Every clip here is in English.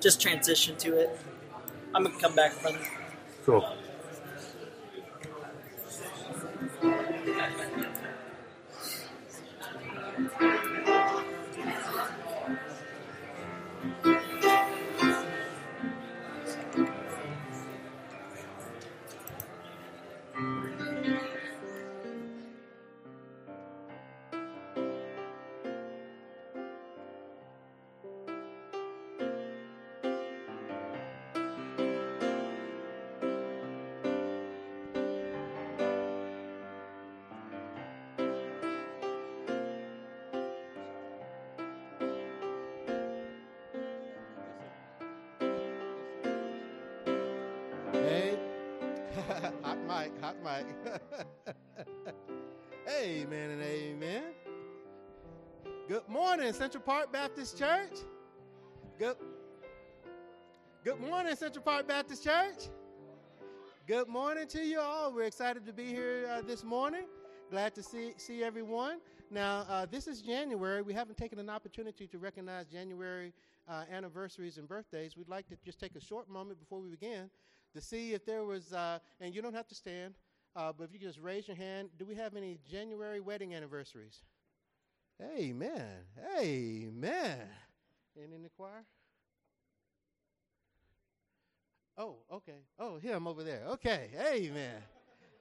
just transition to it. I'm gonna come back, brother. Cool. Morning, Central Park Baptist Church. Good. Good morning, Central Park Baptist Church. Good morning to you all. We're excited to be here uh, this morning. Glad to see see everyone. Now, uh, this is January. We haven't taken an opportunity to recognize January uh, anniversaries and birthdays. We'd like to just take a short moment before we begin to see if there was, uh, and you don't have to stand, uh, but if you could just raise your hand, do we have any January wedding anniversaries? Amen. Amen. And in the choir? Oh, okay. Oh, him over there. Okay. Amen.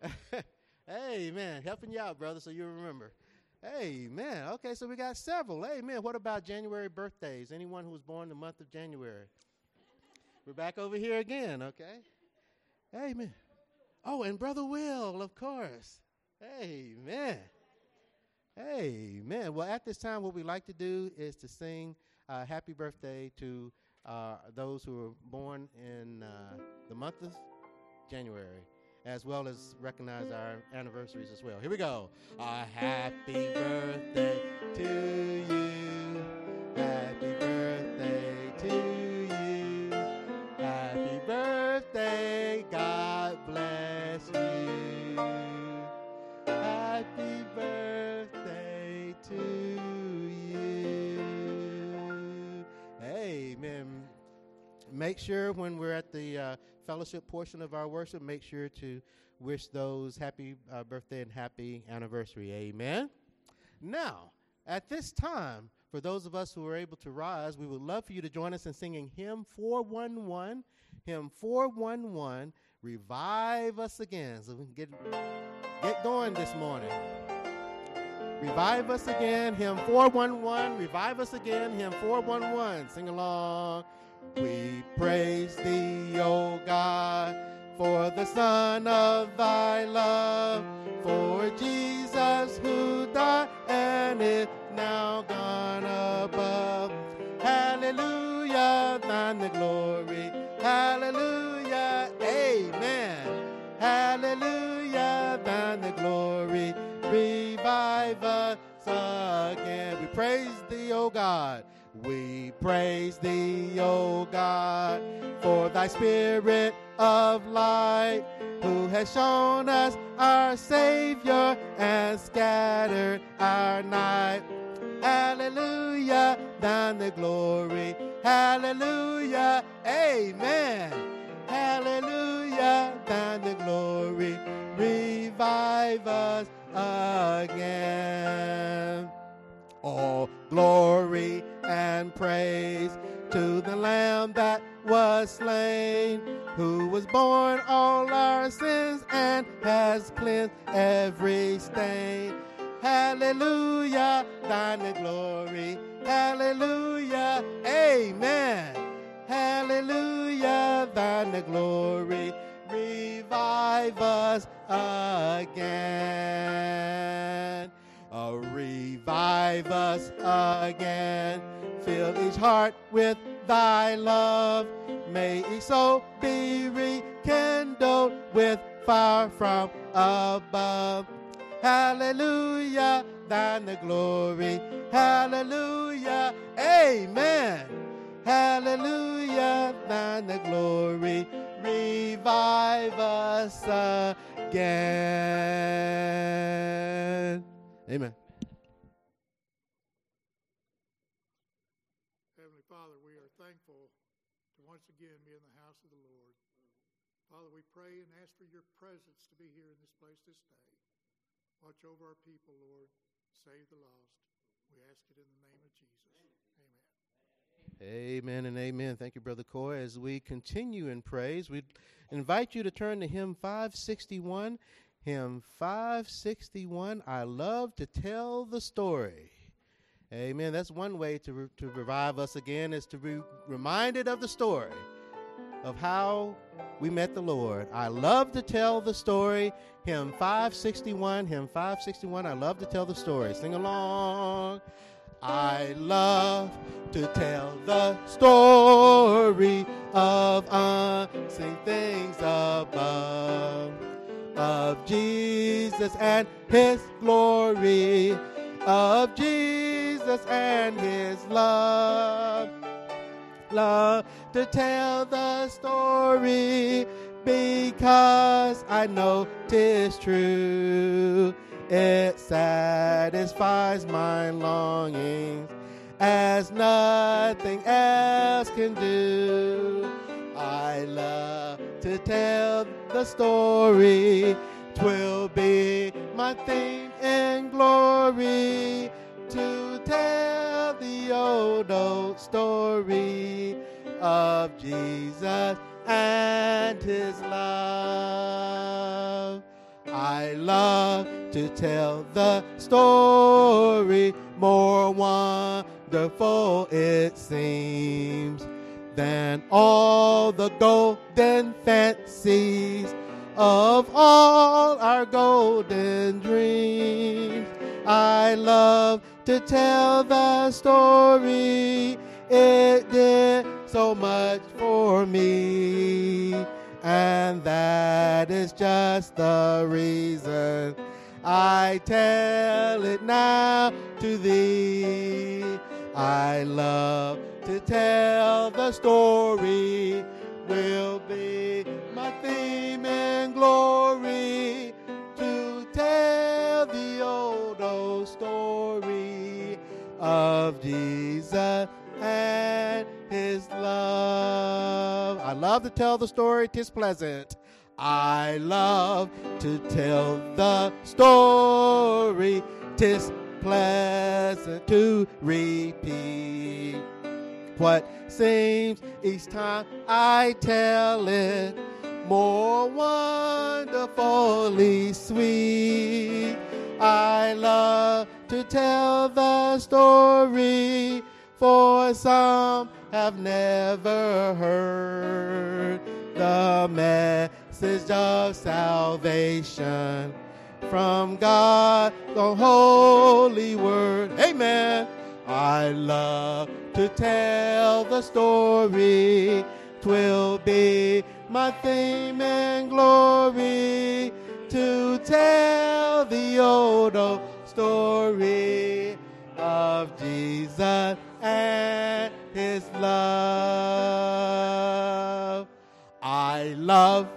Amen. Helping you out, brother, so you remember. Amen. Okay, so we got several. Amen. What about January birthdays? Anyone who was born the month of January? We're back over here again, okay? Amen. Oh, and Brother Will, of course. Amen. Amen. Well, at this time, what we like to do is to sing uh, happy birthday to uh, those who were born in uh, the month of January, as well as recognize our anniversaries as well. Here we go. A happy birthday to you. Happy Make sure when we're at the uh, fellowship portion of our worship, make sure to wish those happy uh, birthday and happy anniversary. Amen. Now, at this time, for those of us who are able to rise, we would love for you to join us in singing hymn 411. Hymn 411, Revive Us Again. So we can get, get going this morning. Revive Us Again, hymn 411. Revive Us Again, hymn 411. Sing along. We praise thee, O God, for the Son of thy love, for Jesus who died and is now gone above. Hallelujah, thine the glory. Hallelujah, amen. Hallelujah, thine the glory. Revive us again. We praise thee, O God. We praise thee, O God, for thy spirit of light, who has shown us our Savior and scattered our night. Hallelujah, thine the glory. Hallelujah, amen. Hallelujah, thine the glory. Revive us again. All glory and praise to the Lamb that was slain, who was born all our sins and has cleansed every stain. Hallelujah, thine the glory. Hallelujah, amen. Hallelujah, thine the glory. Revive us again. Revive us again. Fill each heart with thy love. May each soul be rekindled with fire from above. Hallelujah, thine the glory. Hallelujah, amen. Hallelujah, thine the glory. Revive us again. Amen. Heavenly Father, we are thankful to once again be in the house of the Lord. Father, we pray and ask for your presence to be here in this place this day. Watch over our people, Lord. Save the lost. We ask it in the name of Jesus. Amen Amen and amen. Thank you, Brother Coy. As we continue in praise, we invite you to turn to hymn 561. Hymn 561, I love to tell the story. Amen. That's one way to, re- to revive us again, is to be reminded of the story of how we met the Lord. I love to tell the story. Hymn 561, hymn 561, I love to tell the story. Sing along. I love to tell the story of unseen things above, of Jesus and his glory, of Jesus and his love. Love to tell the story because I know 'tis true. It satisfies my longings as nothing else can do. I love to tell the story. Twill be my theme in glory to tell the old, old story of Jesus and his love. I love to tell the story more wonderful it seems than all the golden fancies of all our golden dreams. I love to tell the story. It did so much for me. And that is just the reason I tell it now to thee. I love to tell the story, will be my theme and glory to tell the old, old story of Jesus and his love. I love to tell the story, tis pleasant. I love to tell the story, tis pleasant to repeat. What seems each time I tell it more wonderfully sweet. I love to tell the story, for some have never heard the message of salvation from God, the holy word. Amen. I love to tell the story. Twill be my theme and glory to tell the old, old story of Jesus and his love. I love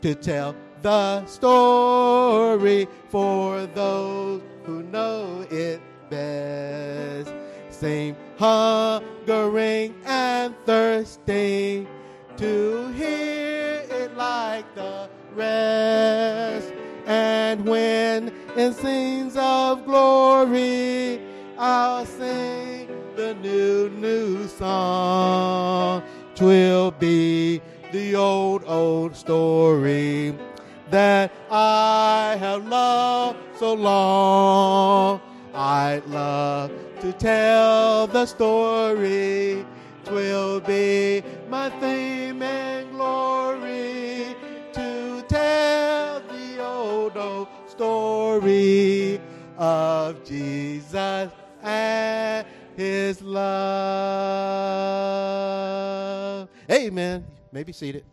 to tell the story for those who know it best. Same hungering and thirsting to hear it like the rest. And when in scenes of glory, I'll sing the new, new song. Twill be the old, old story that I have loved so long. I'd love to tell the story. Twill be my theme and glory to tell the old, old story of Jesus and his love. Amen. You may be seated.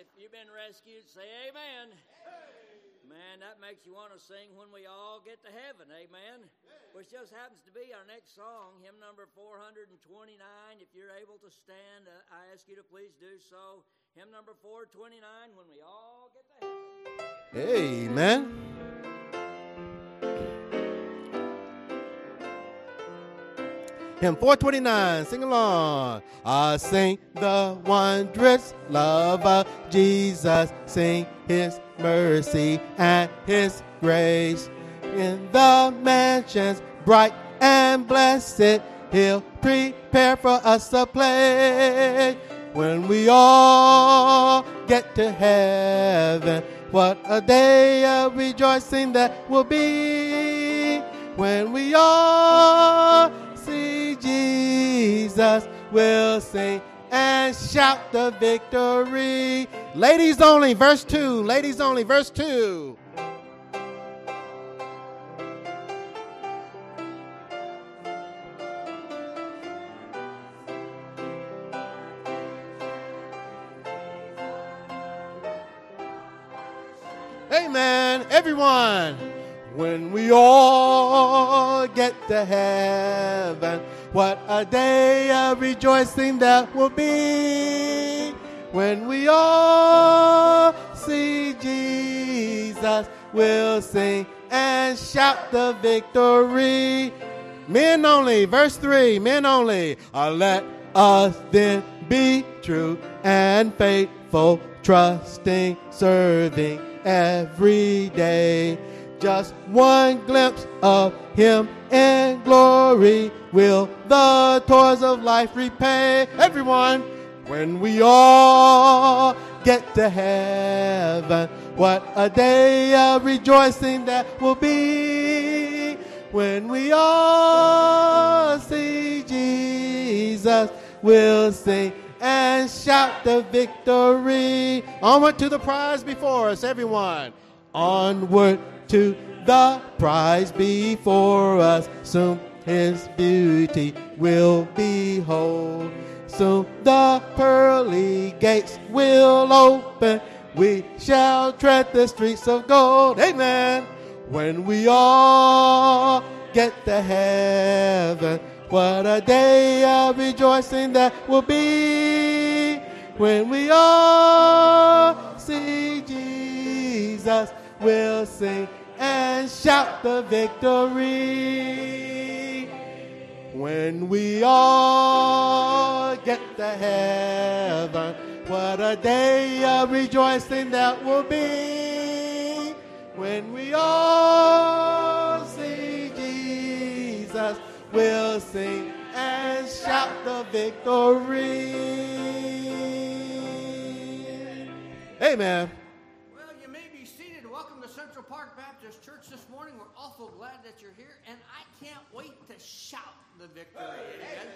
If you've been rescued, say amen. amen. Man, that makes you want to sing when we all get to heaven, amen. Which just happens to be our next song, hymn number 429. If you're able to stand, uh, I ask you to please do so. Hymn number 429, when we all Amen. Hymn 429, sing along. I sing the wondrous love of Jesus, sing his mercy and his grace. In the mansions bright and blessed, he'll prepare for us a place. When we all get to heaven, what a day of rejoicing that will be. When we all see Jesus, we'll sing and shout the victory. Ladies only, verse 2. Ladies only, verse 2. When we all get to heaven, what a day of rejoicing that will be. When we all see Jesus, we'll sing and shout the victory. Men only, verse 3, men only. Uh, let us then be true and faithful, trusting, serving every day. Just one glimpse of Him in glory will the toils of life repay. Everyone, when we all get to heaven, what a day of rejoicing that will be. When we all see Jesus, we'll sing and shout the victory. Onward to the prize before us, everyone. Onward to the prize before us. Soon his beauty will behold. Soon the pearly gates will open. We shall tread the streets of gold. Amen. When we all get to heaven, what a day of rejoicing that will be when we all see Jesus. We'll sing and shout the victory. When we all get to heaven, what a day of rejoicing that will be. When we all see Jesus, we'll sing and shout the victory. Amen. Well, you may be seated. Welcome to Central Park Baptist Church this morning. We're awful glad that you're here, and I can't wait to shout the victory. Amen.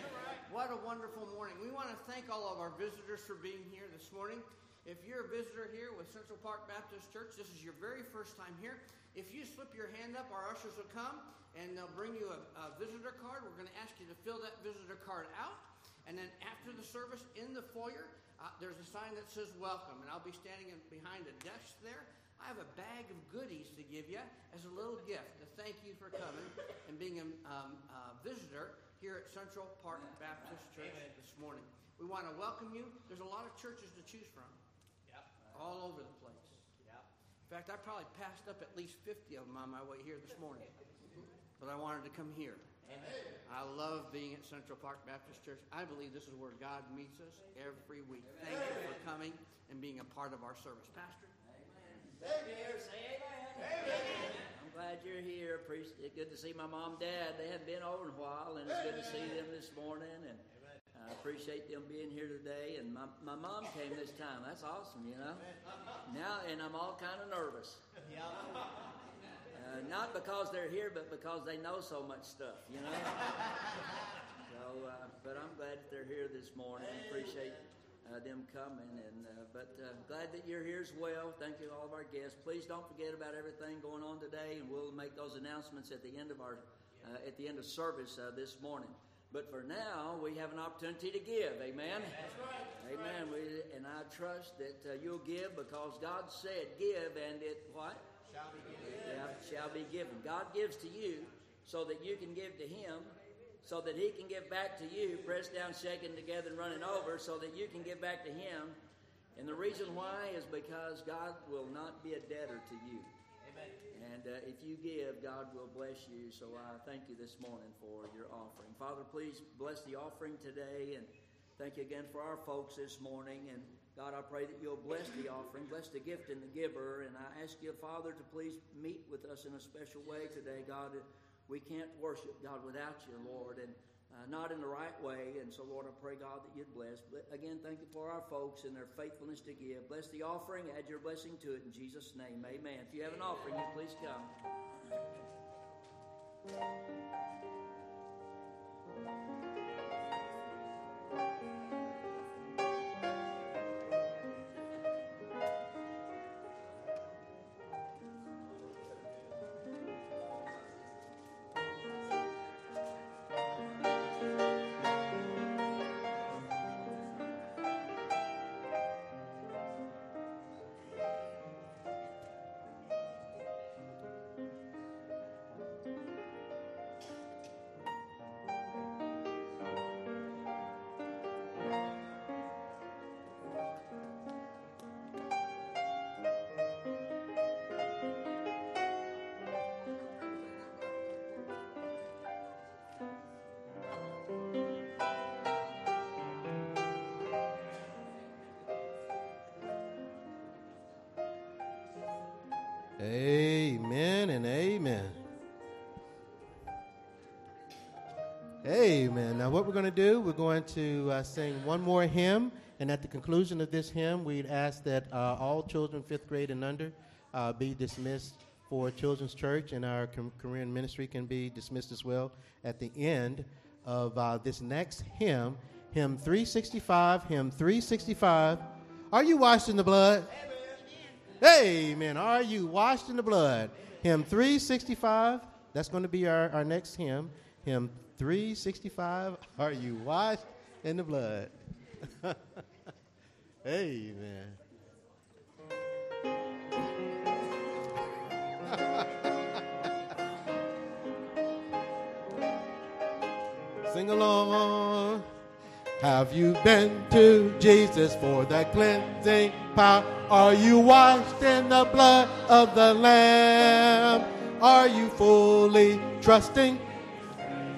What a wonderful morning. We want to thank all of our visitors for being here this morning. If you're a visitor here with Central Park Baptist Church, this is your very first time here. If you slip your hand up, our ushers will come and they'll bring you a, a visitor card. We're going to ask you to fill that visitor card out. And then after the service in the foyer, uh, there's a sign that says welcome. And I'll be standing in, behind a desk there. I have a bag of goodies to give you as a little gift to thank you for coming and being a um, visitor here at Central Park Baptist Church this morning. We want to welcome you. There's a lot of churches to choose from all over the place. Yeah. In fact, I probably passed up at least 50 of them on my way here this morning. But I wanted to come here. I love being at Central Park Baptist Church. I believe this is where God meets us every week. Thank you for coming and being a part of our service. Pastor? Amen. I'm glad you're here. Appreciate good to see my mom, dad. They hadn't been over in a while, and it's good to see them this morning. And I appreciate them being here today. And my, my mom came this time. That's awesome, you know. Now, and I'm all kind of nervous. Uh, not because they're here, but because they know so much stuff, you know. so, uh, but I'm glad that they're here this morning. Appreciate uh, them coming, and uh, but uh, glad that you're here as well. Thank you to all of our guests. Please don't forget about everything going on today, and we'll make those announcements at the end of our uh, at the end of service uh, this morning. But for now, we have an opportunity to give. Amen. That's right. Amen. We, and I trust that uh, you'll give because God said, "Give, and it what shall be given." Yeah, shall be given. God gives to you so that you can give to Him, so that He can give back to you, pressed down, shaken together, and running over, so that you can give back to Him. And the reason why is because God will not be a debtor to you. And uh, if you give, God will bless you. So I thank you this morning for your offering. Father, please bless the offering today. And thank you again for our folks this morning. And God, I pray that you'll bless the offering, bless the gift and the giver. And I ask you, Father, to please meet with us in a special way today. God, we can't worship God without you, Lord. And uh, not in the right way. And so, Lord, I pray, God, that you'd bless. But again, thank you for our folks and their faithfulness to give. Bless the offering, add your blessing to it in Jesus' name. Amen. If you have an offering, you please come. Going to do, we're going to uh, sing one more hymn, and at the conclusion of this hymn, we'd ask that uh, all children, fifth grade and under, uh, be dismissed for Children's Church, and our Korean ministry can be dismissed as well at the end of uh, this next hymn, hymn 365. Hymn 365. Are you washed in the blood? Amen. Amen. Are you washed in the blood? Hymn 365. That's going to be our, our next hymn. Hymn 365. Are you washed in the blood? Amen. Sing along. Have you been to Jesus for the cleansing power? Are you washed in the blood of the Lamb? Are you fully trusting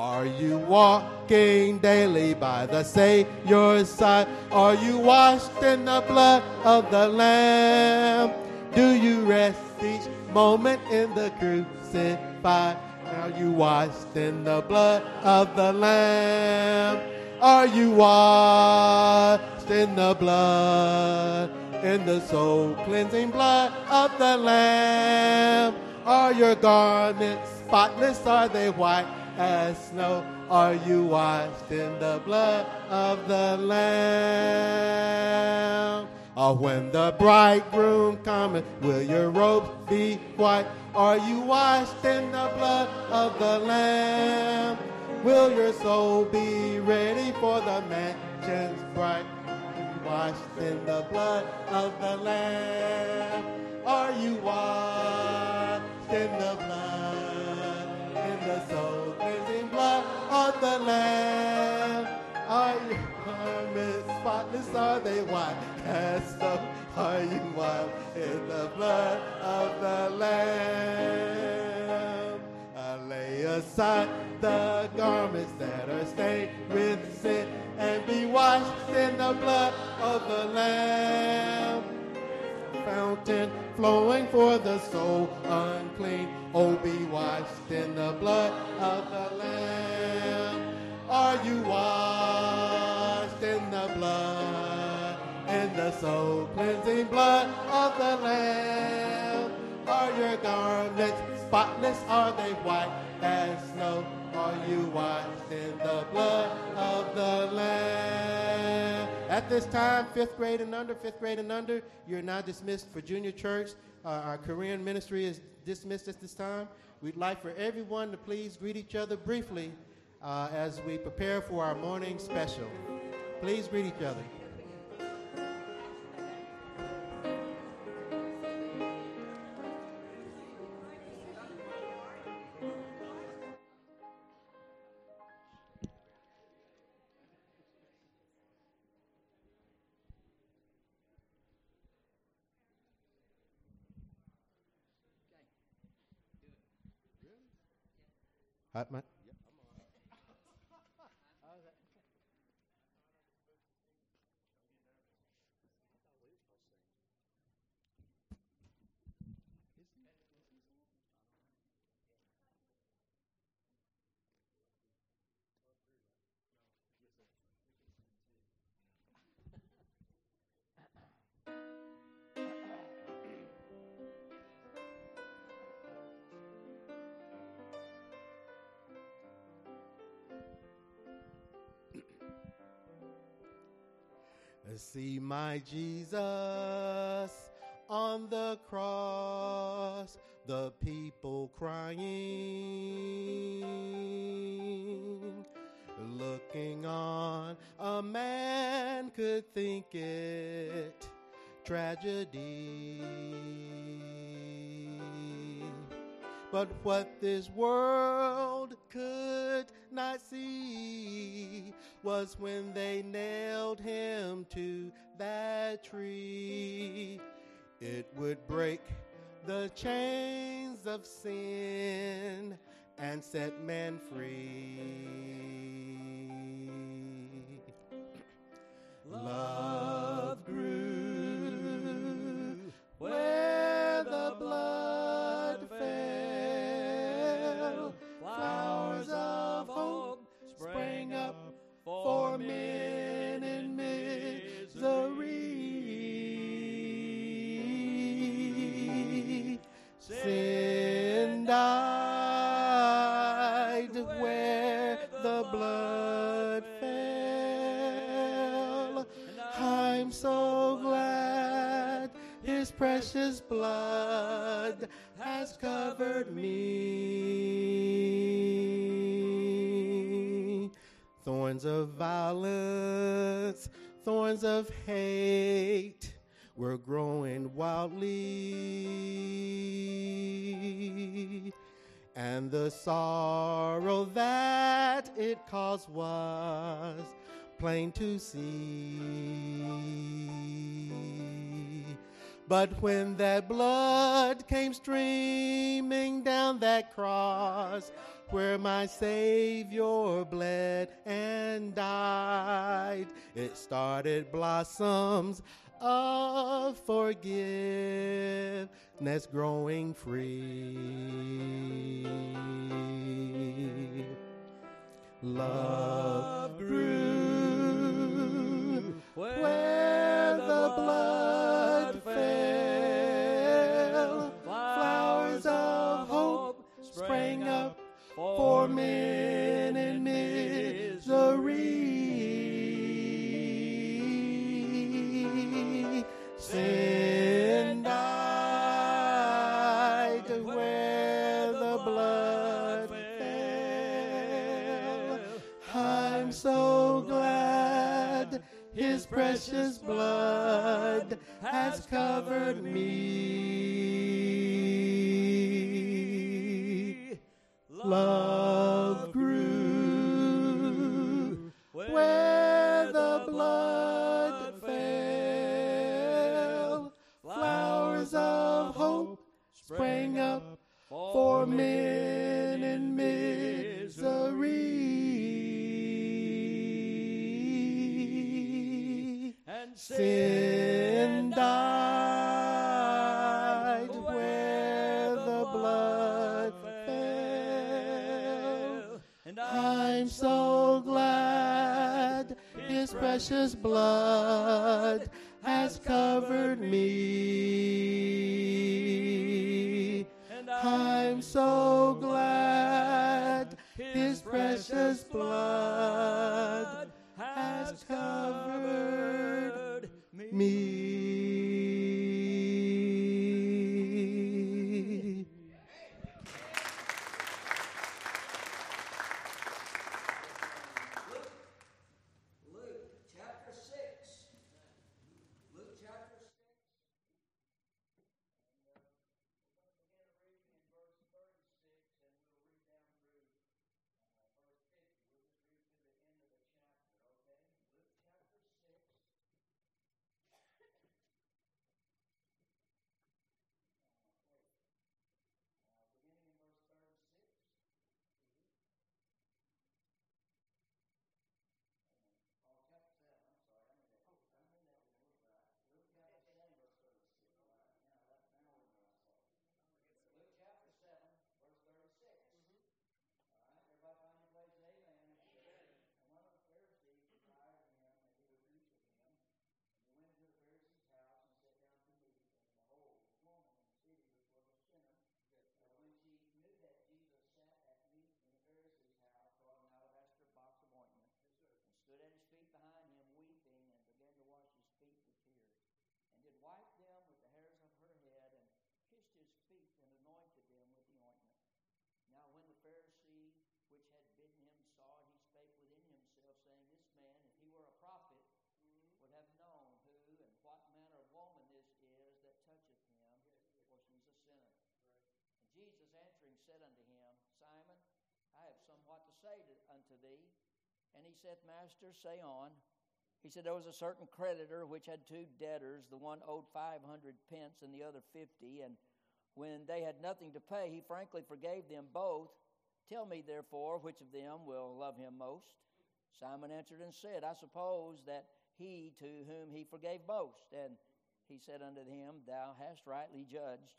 Are you walking daily by the Savior's side? Are you washed in the blood of the Lamb? Do you rest each moment in the crucified? Are you washed in the blood of the Lamb? Are you washed in the blood, in the soul cleansing blood of the Lamb? Are your garments spotless? Are they white as snow? Are you washed in the blood of the Lamb? Or when the bridegroom cometh, will your robes be white? Are you washed in the blood of the Lamb? Will your soul be ready for the mansions bright? Washed in the blood of the Lamb. Are you washed in the blood, of the Lamb? Are you garments spotless? Are they white as snow? Are you washed in the blood of the Lamb? I lay aside the garments that are stained with sin and be washed in the blood of the Lamb. Fountain flowing for the soul unclean. Oh, be washed in the blood of the Lamb. Are you washed in the blood, in the soul cleansing blood of the Lamb. Are your garments spotless? Are they white as snow? Are you washed in the blood of the Lamb? At this time, fifth grade and under, fifth grade and under, you're now dismissed for junior church. Uh, our Korean ministry is dismissed at this time. We'd like for everyone to please greet each other briefly uh, as we prepare for our morning special. Please greet each other. Hot See my Jesus on the cross, the people crying. Looking on, a man could think it tragedy. But what this world could not see was when they nailed him to that tree. It would break the chains of sin and set man free. Love grew precious blood has covered me. Thorns of violence, thorns of hate were growing wildly. And the sorrow that it caused was plain to see. But when that blood came streaming down that cross, where my Savior bled and died, it started blossoms of forgiveness growing free. Love grew where the blood Flowers of hope sprang up for men in misery. Sin died where the blood fell. I'm so glad his precious blood has covered me. Love grew where the blood fell. Flowers of hope sprang up for men precious blood said unto him, Simon, I have somewhat to say to, unto thee. And he said, Master, say on. He said, There was a certain creditor which had two debtors. The one owed 500 pence and the other 50. And when they had nothing to pay, he frankly forgave them both. Tell me, therefore, which of them will love him most? Simon answered and said, I suppose that he to whom he forgave most. And he said unto him, Thou hast rightly judged.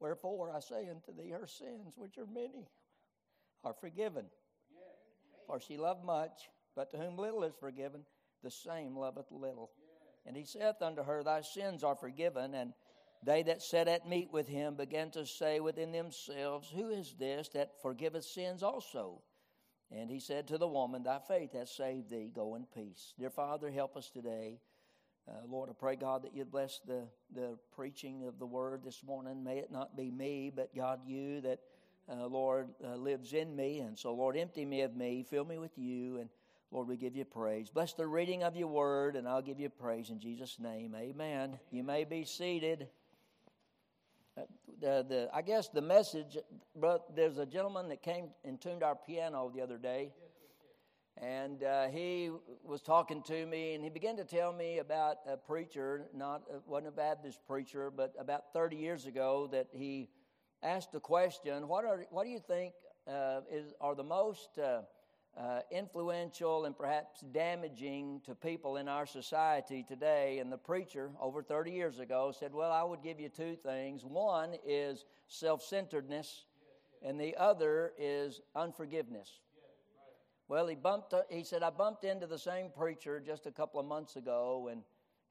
Wherefore I say unto thee, her sins, which are many, are forgiven. For she loved much, but to whom little is forgiven, the same loveth little. And he saith unto her, Thy sins are forgiven. And they that sat at meat with him began to say within themselves, Who is this that forgiveth sins also? And he said to the woman, Thy faith hath saved thee. Go in peace. Dear Father, help us today. Uh, Lord, I pray, God, that you'd bless the, the preaching of the word this morning. May it not be me, but God, you that, uh, Lord, uh, lives in me. And so, Lord, empty me of me, fill me with you. And Lord, we give you praise. Bless the reading of your word, and I'll give you praise in Jesus' name. Amen. You may be seated. Uh, the, the, I guess the message, but there's a gentleman that came and tuned our piano the other day and uh, he was talking to me, and he began to tell me about a preacher, not uh, wasn't a Baptist preacher, but about 30 years ago, that he asked the question, "What are what do you think uh, is are the most uh, uh, influential and perhaps damaging to people in our society today?" And the preacher, over 30 years ago, said, "Well, I would give you two things. One is self-centeredness, and the other is unforgiveness." Well, he bumped. He said I bumped into the same preacher just a couple of months ago, and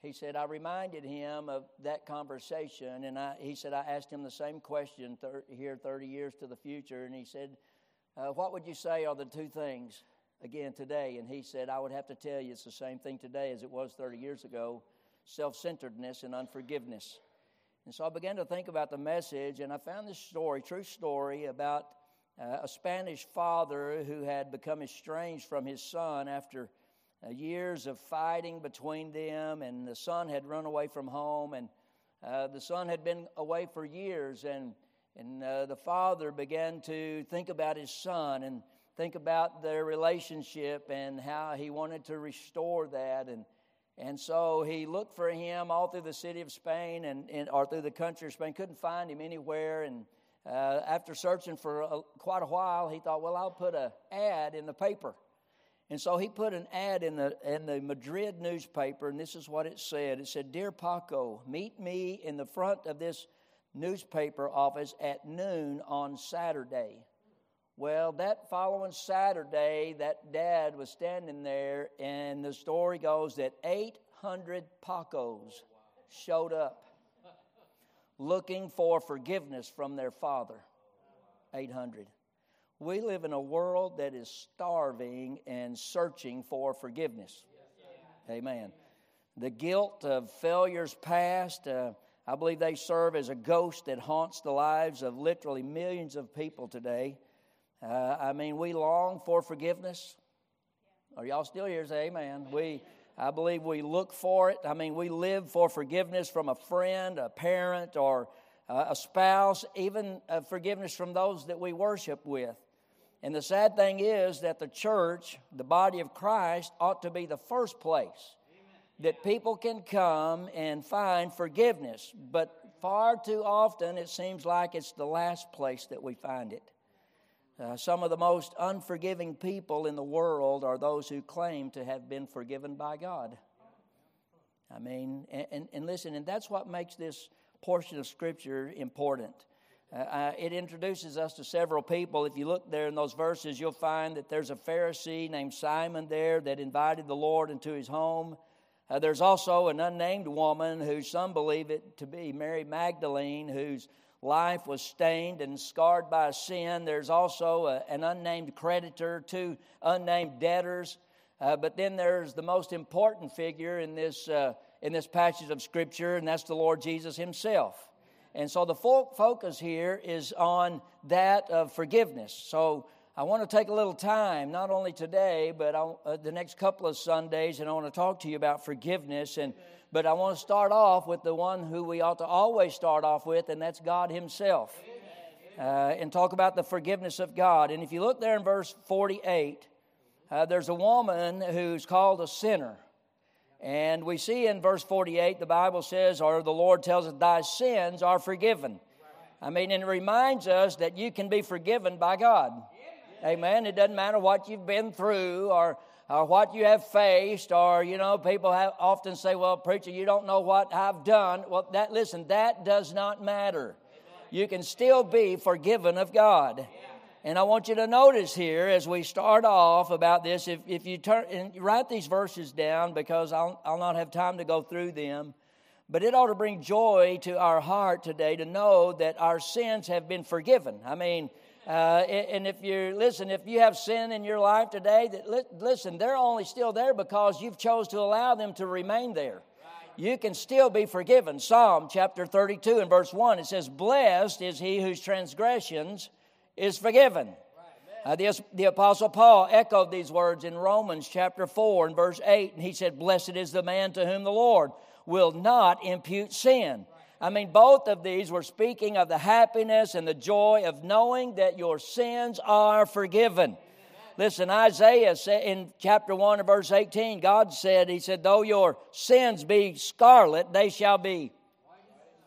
he said I reminded him of that conversation, and I, he said I asked him the same question thir- here 30 years to the future, and he said, uh, "What would you say are the two things again today?" And he said, "I would have to tell you it's the same thing today as it was 30 years ago: self-centeredness and unforgiveness." And so I began to think about the message, and I found this story, true story, about uh, a Spanish father who had become estranged from his son after uh, years of fighting between them, and the son had run away from home, and uh, the son had been away for years, and and uh, the father began to think about his son and think about their relationship and how he wanted to restore that, and And so he looked for him all through the city of Spain and, and or through the country of Spain, couldn't find him anywhere. And uh, after searching for a, quite a while, he thought, well, I'll put an ad in the paper. And so he put an ad in the, in the Madrid newspaper, and this is what it said. It said, Dear Paco, meet me in the front of this newspaper office at noon on Saturday. Well, that following Saturday, that dad was standing there, and the story goes that 800 Pacos showed up looking for forgiveness from their father. 800. We live in a world that is starving and searching for forgiveness. Amen. The guilt of failures past, uh, I believe they serve as a ghost that haunts the lives of literally millions of people today. Uh, I mean, we long for forgiveness. Are y'all still here? Say amen. We, I believe we look for it. I mean, we live for forgiveness from a friend, a parent, or uh, a spouse, even uh, forgiveness from those that we worship with. And the sad thing is that the church, the body of Christ, ought to be the first place that people can come and find forgiveness. But far too often, it seems like it's the last place that we find it. Uh, some of the most unforgiving people in the world are those who claim to have been forgiven by God. I mean, and, and, and listen, and that's what makes this portion of Scripture important. Uh, uh, it introduces us to several people. If you look there in those verses, you'll find that there's a Pharisee named Simon there that invited the Lord into his home. Uh, there's also an unnamed woman who some believe it to be Mary Magdalene, whose life was stained and scarred by sin. There's also a, an unnamed creditor, two unnamed debtors. Uh, but then there's the most important figure in this, uh, in this passage of Scripture, and that's the Lord Jesus Himself. And so the fo- focus here is on that of forgiveness. So I want to take a little time, not only today, but uh, the next couple of Sundays, and I want to talk to you about forgiveness. And but I want to start off with the one who we ought to always start off with, and that's God Himself. Uh, and talk about the forgiveness of God. And if you look there in verse 48, uh, there's a woman who's called a sinner. And we see in verse 48, the Bible says, or the Lord tells us, Thy sins are forgiven. I mean, and it reminds us that you can be forgiven by God. Amen. It doesn't matter what you've been through or, or what you have faced, or, you know, people have often say, Well, preacher, you don't know what I've done. Well, that, listen, that does not matter. You can still be forgiven of God. And I want you to notice here as we start off about this, if, if you turn and write these verses down because I'll, I'll not have time to go through them, but it ought to bring joy to our heart today to know that our sins have been forgiven. I mean, uh, and if you listen, if you have sin in your life today, that listen, they're only still there because you've chose to allow them to remain there. You can still be forgiven. Psalm chapter 32 and verse 1, it says, Blessed is he whose transgressions is forgiven. Uh, the, the Apostle Paul echoed these words in Romans chapter 4 and verse 8, and he said, Blessed is the man to whom the Lord will not impute sin. I mean, both of these were speaking of the happiness and the joy of knowing that your sins are forgiven. Listen, Isaiah said in chapter 1 and verse 18, God said, He said, Though your sins be scarlet, they shall be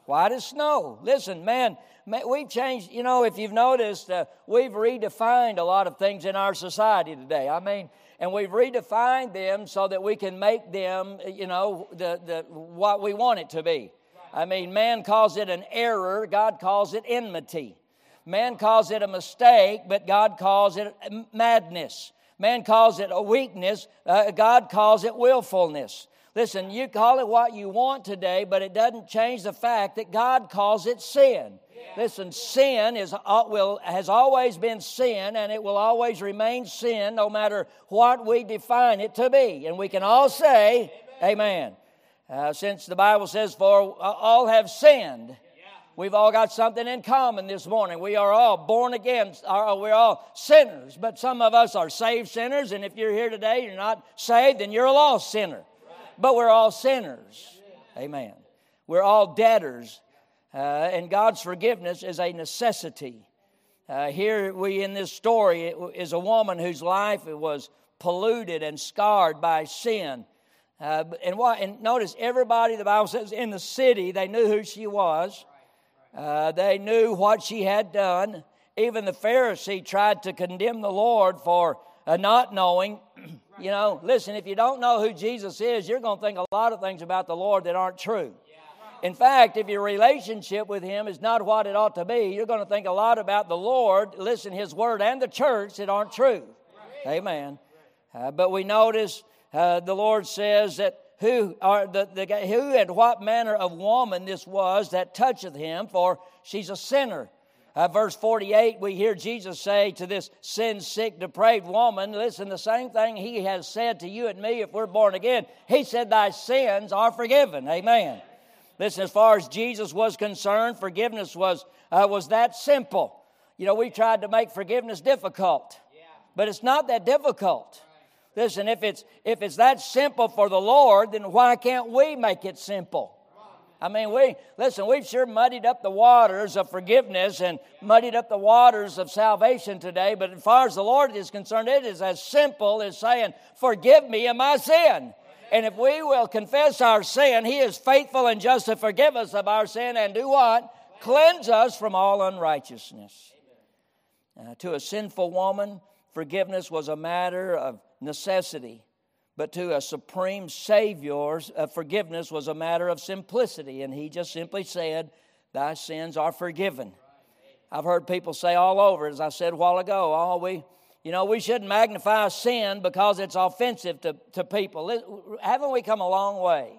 white as snow. Listen, man, we've changed, you know, if you've noticed, uh, we've redefined a lot of things in our society today. I mean, and we've redefined them so that we can make them, you know, the, the, what we want it to be. I mean, man calls it an error, God calls it enmity. Man calls it a mistake, but God calls it madness. Man calls it a weakness, uh, God calls it willfulness. Listen, you call it what you want today, but it doesn't change the fact that God calls it sin. Listen, sin is, uh, will, has always been sin, and it will always remain sin no matter what we define it to be. And we can all say, Amen. Uh, since the Bible says, For uh, all have sinned. We've all got something in common this morning. We are all born again. We're all sinners, but some of us are saved sinners. And if you're here today, you're not saved, then you're a lost sinner. But we're all sinners. Amen. We're all debtors uh, and God's forgiveness is a necessity. Uh, here we in this story is a woman whose life was polluted and scarred by sin. Uh, and, what, and notice everybody, the Bible says, in the city, they knew who she was. Uh, they knew what she had done. Even the Pharisee tried to condemn the Lord for uh, not knowing. you know, listen, if you don't know who Jesus is, you're going to think a lot of things about the Lord that aren't true. In fact, if your relationship with Him is not what it ought to be, you're going to think a lot about the Lord, listen, His Word, and the church that aren't true. Amen. Uh, but we notice uh, the Lord says that who are the, the who and what manner of woman this was that toucheth him, for she's a sinner. Uh, verse 48, we hear Jesus say to this sin sick, depraved woman, listen, the same thing he has said to you and me if we're born again. He said, Thy sins are forgiven. Amen. Listen, as far as Jesus was concerned, forgiveness was, uh, was that simple. You know, we tried to make forgiveness difficult, but it's not that difficult. Listen, if it's if it's that simple for the Lord, then why can't we make it simple? I mean, we listen, we've sure muddied up the waters of forgiveness and muddied up the waters of salvation today, but as far as the Lord is concerned, it is as simple as saying, Forgive me of my sin. And if we will confess our sin, He is faithful and just to forgive us of our sin and do what? Cleanse us from all unrighteousness. Uh, to a sinful woman, forgiveness was a matter of necessity, but to a supreme Savior's uh, forgiveness was a matter of simplicity. And he just simply said, Thy sins are forgiven. I've heard people say all over, as I said a while ago, oh, we, you know, we shouldn't magnify sin because it's offensive to, to people. Haven't we come a long way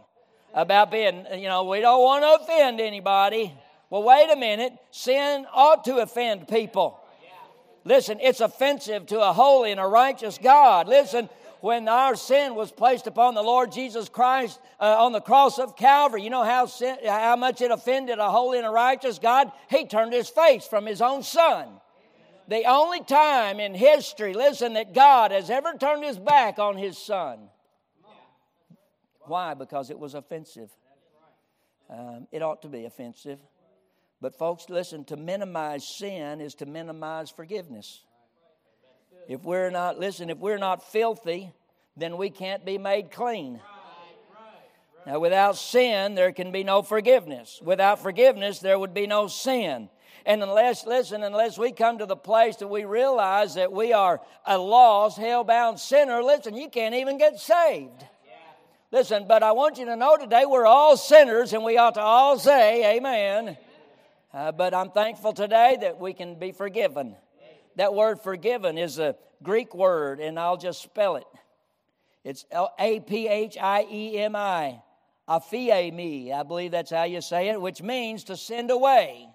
about being, you know, we don't want to offend anybody? Well, wait a minute. Sin ought to offend people. Listen, it's offensive to a holy and a righteous God. Listen, when our sin was placed upon the Lord Jesus Christ uh, on the cross of Calvary, you know how, sin, how much it offended a holy and a righteous God? He turned his face from his own son. The only time in history, listen, that God has ever turned his back on his son. Why? Because it was offensive. Um, it ought to be offensive. But, folks, listen, to minimize sin is to minimize forgiveness. If we're not, listen, if we're not filthy, then we can't be made clean. Now, without sin, there can be no forgiveness. Without forgiveness, there would be no sin. And unless, listen, unless we come to the place that we realize that we are a lost, hell bound sinner, listen, you can't even get saved. Listen, but I want you to know today we're all sinners and we ought to all say, Amen. Uh, but I'm thankful today that we can be forgiven. That word forgiven is a Greek word, and I'll just spell it. It's A P H I E M I, aphiemi. I believe that's how you say it, which means to send away.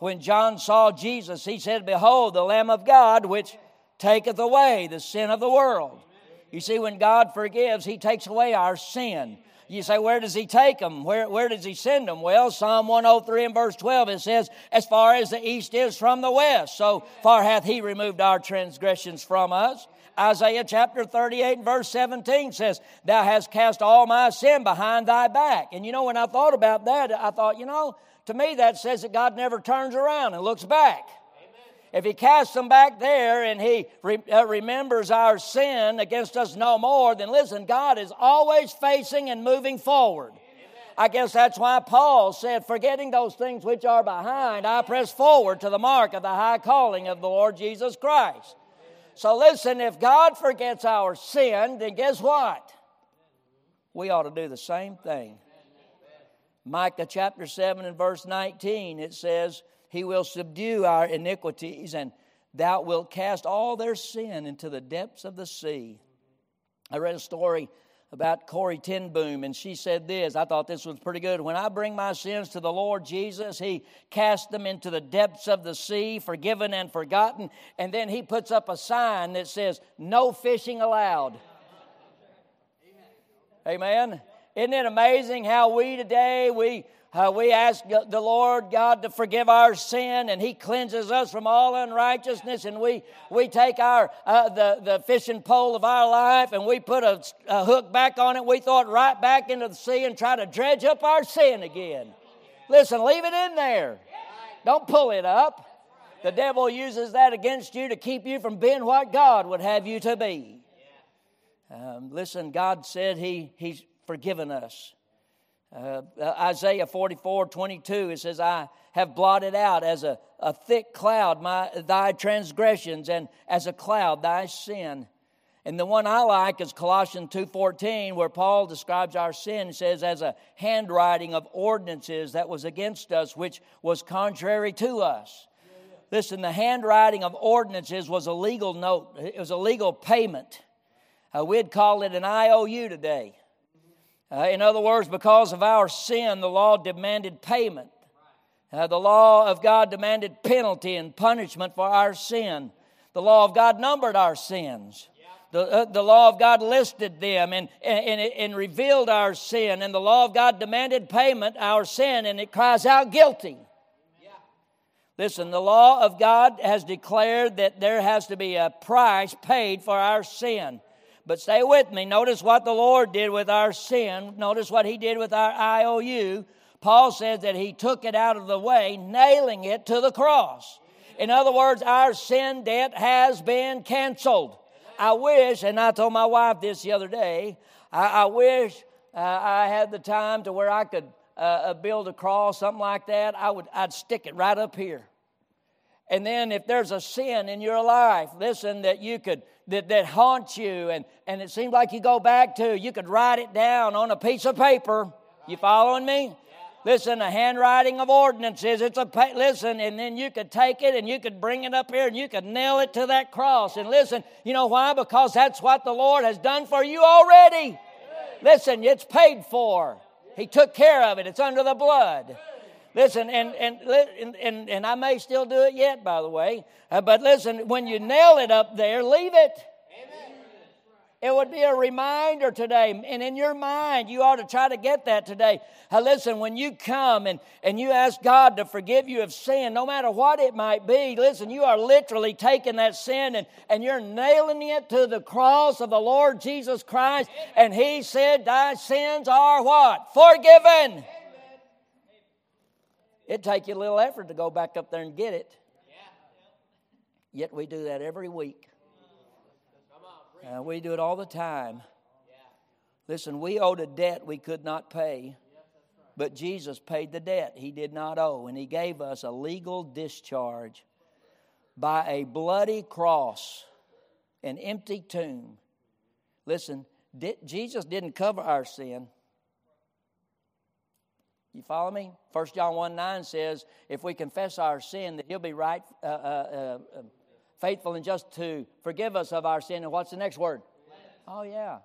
When John saw Jesus, he said, Behold, the Lamb of God, which taketh away the sin of the world. You see, when God forgives, he takes away our sin. You say, where does he take them? Where, where does he send them? Well, Psalm 103 and verse 12, it says, as far as the east is from the west, so far hath he removed our transgressions from us. Isaiah chapter 38 verse 17 says, Thou hast cast all my sin behind thy back. And you know, when I thought about that, I thought, you know, to me that says that God never turns around and looks back. If he casts them back there and he re- uh, remembers our sin against us no more, then listen, God is always facing and moving forward. I guess that's why Paul said, Forgetting those things which are behind, I press forward to the mark of the high calling of the Lord Jesus Christ. So listen, if God forgets our sin, then guess what? We ought to do the same thing. Micah chapter 7 and verse 19, it says, he will subdue our iniquities, and thou wilt cast all their sin into the depths of the sea. I read a story about Corrie ten Boom, and she said this. I thought this was pretty good. When I bring my sins to the Lord Jesus, He casts them into the depths of the sea, forgiven and forgotten, and then He puts up a sign that says, No fishing allowed. Amen. Isn't it amazing how we today, we uh, we ask the Lord God to forgive our sin, and He cleanses us from all unrighteousness. And we, we take our uh, the, the fishing pole of our life and we put a, a hook back on it. We throw it right back into the sea and try to dredge up our sin again. Listen, leave it in there. Don't pull it up. The devil uses that against you to keep you from being what God would have you to be. Um, listen, God said he, He's forgiven us. Uh, uh, Isaiah 44 22, it says, I have blotted out as a, a thick cloud my, thy transgressions, and as a cloud thy sin. And the one I like is Colossians 2:14 where Paul describes our sin says as a handwriting of ordinances that was against us which was contrary to us. Listen, the handwriting of ordinances was a legal note. It was a legal payment. Uh, we'd call it an IOU today. Uh, in other words, because of our sin, the law demanded payment. Uh, the law of God demanded penalty and punishment for our sin. The law of God numbered our sins. The, uh, the law of God listed them and, and, and revealed our sin, and the law of God demanded payment, our sin, and it cries out guilty. Listen, the law of God has declared that there has to be a price paid for our sin. But stay with me. Notice what the Lord did with our sin. Notice what He did with our IOU. Paul says that He took it out of the way, nailing it to the cross. In other words, our sin debt has been canceled. I wish, and I told my wife this the other day, I, I wish uh, I had the time to where I could uh, uh, build a cross, something like that. I would, I'd stick it right up here. And then if there's a sin in your life, listen, that you could, that, that haunts you and, and it seems like you go back to, you could write it down on a piece of paper. You following me? Listen, a handwriting of ordinances. It's a listen, and then you could take it and you could bring it up here and you could nail it to that cross. And listen, you know why? Because that's what the Lord has done for you already. Listen, it's paid for. He took care of it. It's under the blood. Listen, and, and, and, and I may still do it yet, by the way. Uh, but listen, when you nail it up there, leave it. It would be a reminder today. And in your mind, you ought to try to get that today. Uh, listen, when you come and, and you ask God to forgive you of sin, no matter what it might be, listen, you are literally taking that sin and, and you're nailing it to the cross of the Lord Jesus Christ. And He said, Thy sins are what? Forgiven. It'd take you a little effort to go back up there and get it. Yet we do that every week. Uh, we do it all the time. Listen, we owed a debt we could not pay, but Jesus paid the debt he did not owe, and he gave us a legal discharge by a bloody cross, an empty tomb. Listen, Jesus didn't cover our sin. You follow me? 1 John 1 9 says, if we confess our sin, that he'll be right, uh, uh, uh, faithful and just to forgive us of our sin. And what's the next word? Oh, yeah.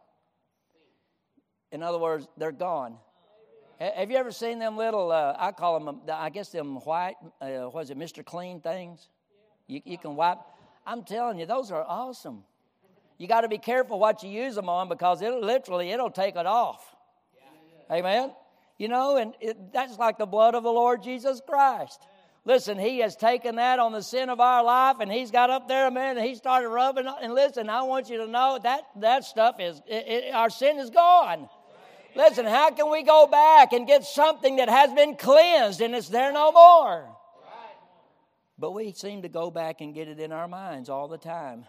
In other words, they're gone. Have you ever seen them little, uh, I call them, I guess them white, uh, what is it, Mr. Clean things? You, you can wipe. I'm telling you, those are awesome. You got to be careful what you use them on because it'll literally, it'll take it off. Amen? You know, and it, that's like the blood of the Lord Jesus Christ. Listen, he has taken that on the sin of our life, and he's got up there, man, and he started rubbing. And listen, I want you to know that that stuff is it, it, our sin is gone. Listen, how can we go back and get something that has been cleansed and it's there no more? But we seem to go back and get it in our minds all the time.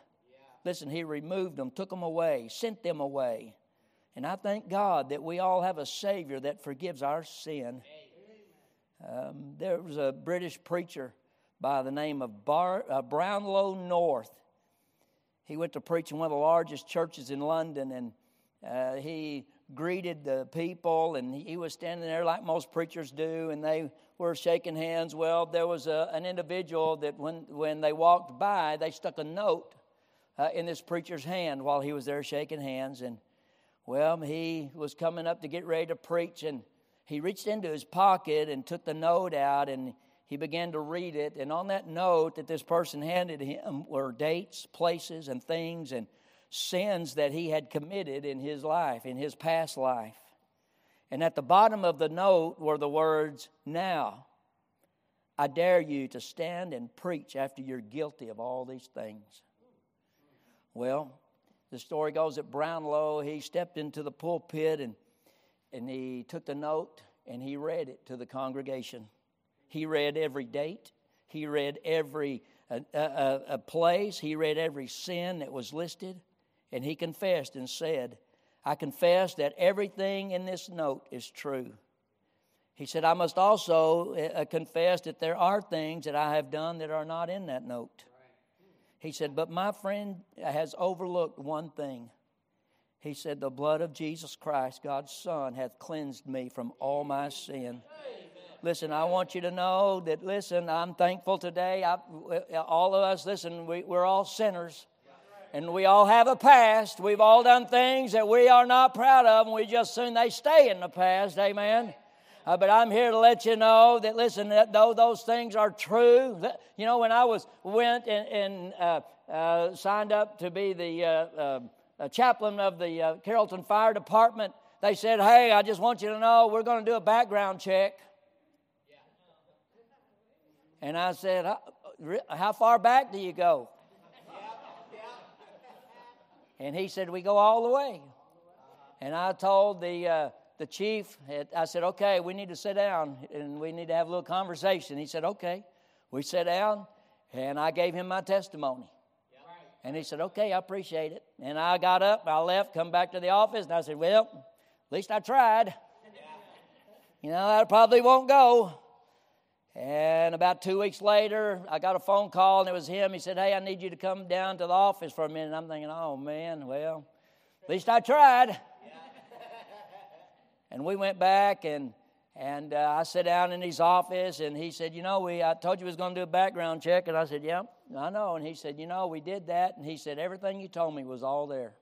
Listen, he removed them, took them away, sent them away. And I thank God that we all have a Savior that forgives our sin. Um, there was a British preacher by the name of Bar, uh, Brownlow North. He went to preach in one of the largest churches in London, and uh, he greeted the people, and he was standing there like most preachers do, and they were shaking hands. Well, there was a, an individual that when, when they walked by, they stuck a note uh, in this preacher's hand while he was there shaking hands, and well, he was coming up to get ready to preach, and he reached into his pocket and took the note out and he began to read it. And on that note that this person handed him were dates, places, and things and sins that he had committed in his life, in his past life. And at the bottom of the note were the words, Now, I dare you to stand and preach after you're guilty of all these things. Well, the story goes that Brownlow, he stepped into the pulpit and and he took the note and he read it to the congregation. He read every date, he read every uh, uh, uh, place, he read every sin that was listed, and he confessed and said, I confess that everything in this note is true. He said, I must also uh, confess that there are things that I have done that are not in that note. He said, But my friend has overlooked one thing. He said, The blood of Jesus Christ, God's Son, hath cleansed me from all my sin. Listen, I want you to know that, listen, I'm thankful today. I, uh, all of us, listen, we, we're all sinners. And we all have a past. We've all done things that we are not proud of, and we just soon they stay in the past. Amen. Uh, but I'm here to let you know that listen, that though those things are true, that, you know, when I was went and, and uh, uh, signed up to be the uh, uh, chaplain of the uh, Carrollton Fire Department, they said, "Hey, I just want you to know we're going to do a background check." And I said, "How far back do you go?" And he said, "We go all the way." And I told the the chief, had, I said, okay, we need to sit down and we need to have a little conversation. He said, okay. We sat down and I gave him my testimony. And he said, okay, I appreciate it. And I got up, I left, come back to the office, and I said, well, at least I tried. You know, that probably won't go. And about two weeks later, I got a phone call, and it was him. He said, Hey, I need you to come down to the office for a minute. I'm thinking, Oh, man, well, at least I tried. And we went back and and uh, I sat down in his office, and he said, "You know, we I told you we was going to do a background check." And I said, yeah, I know." And he said, "You know, we did that." And he said, "Everything you told me was all there."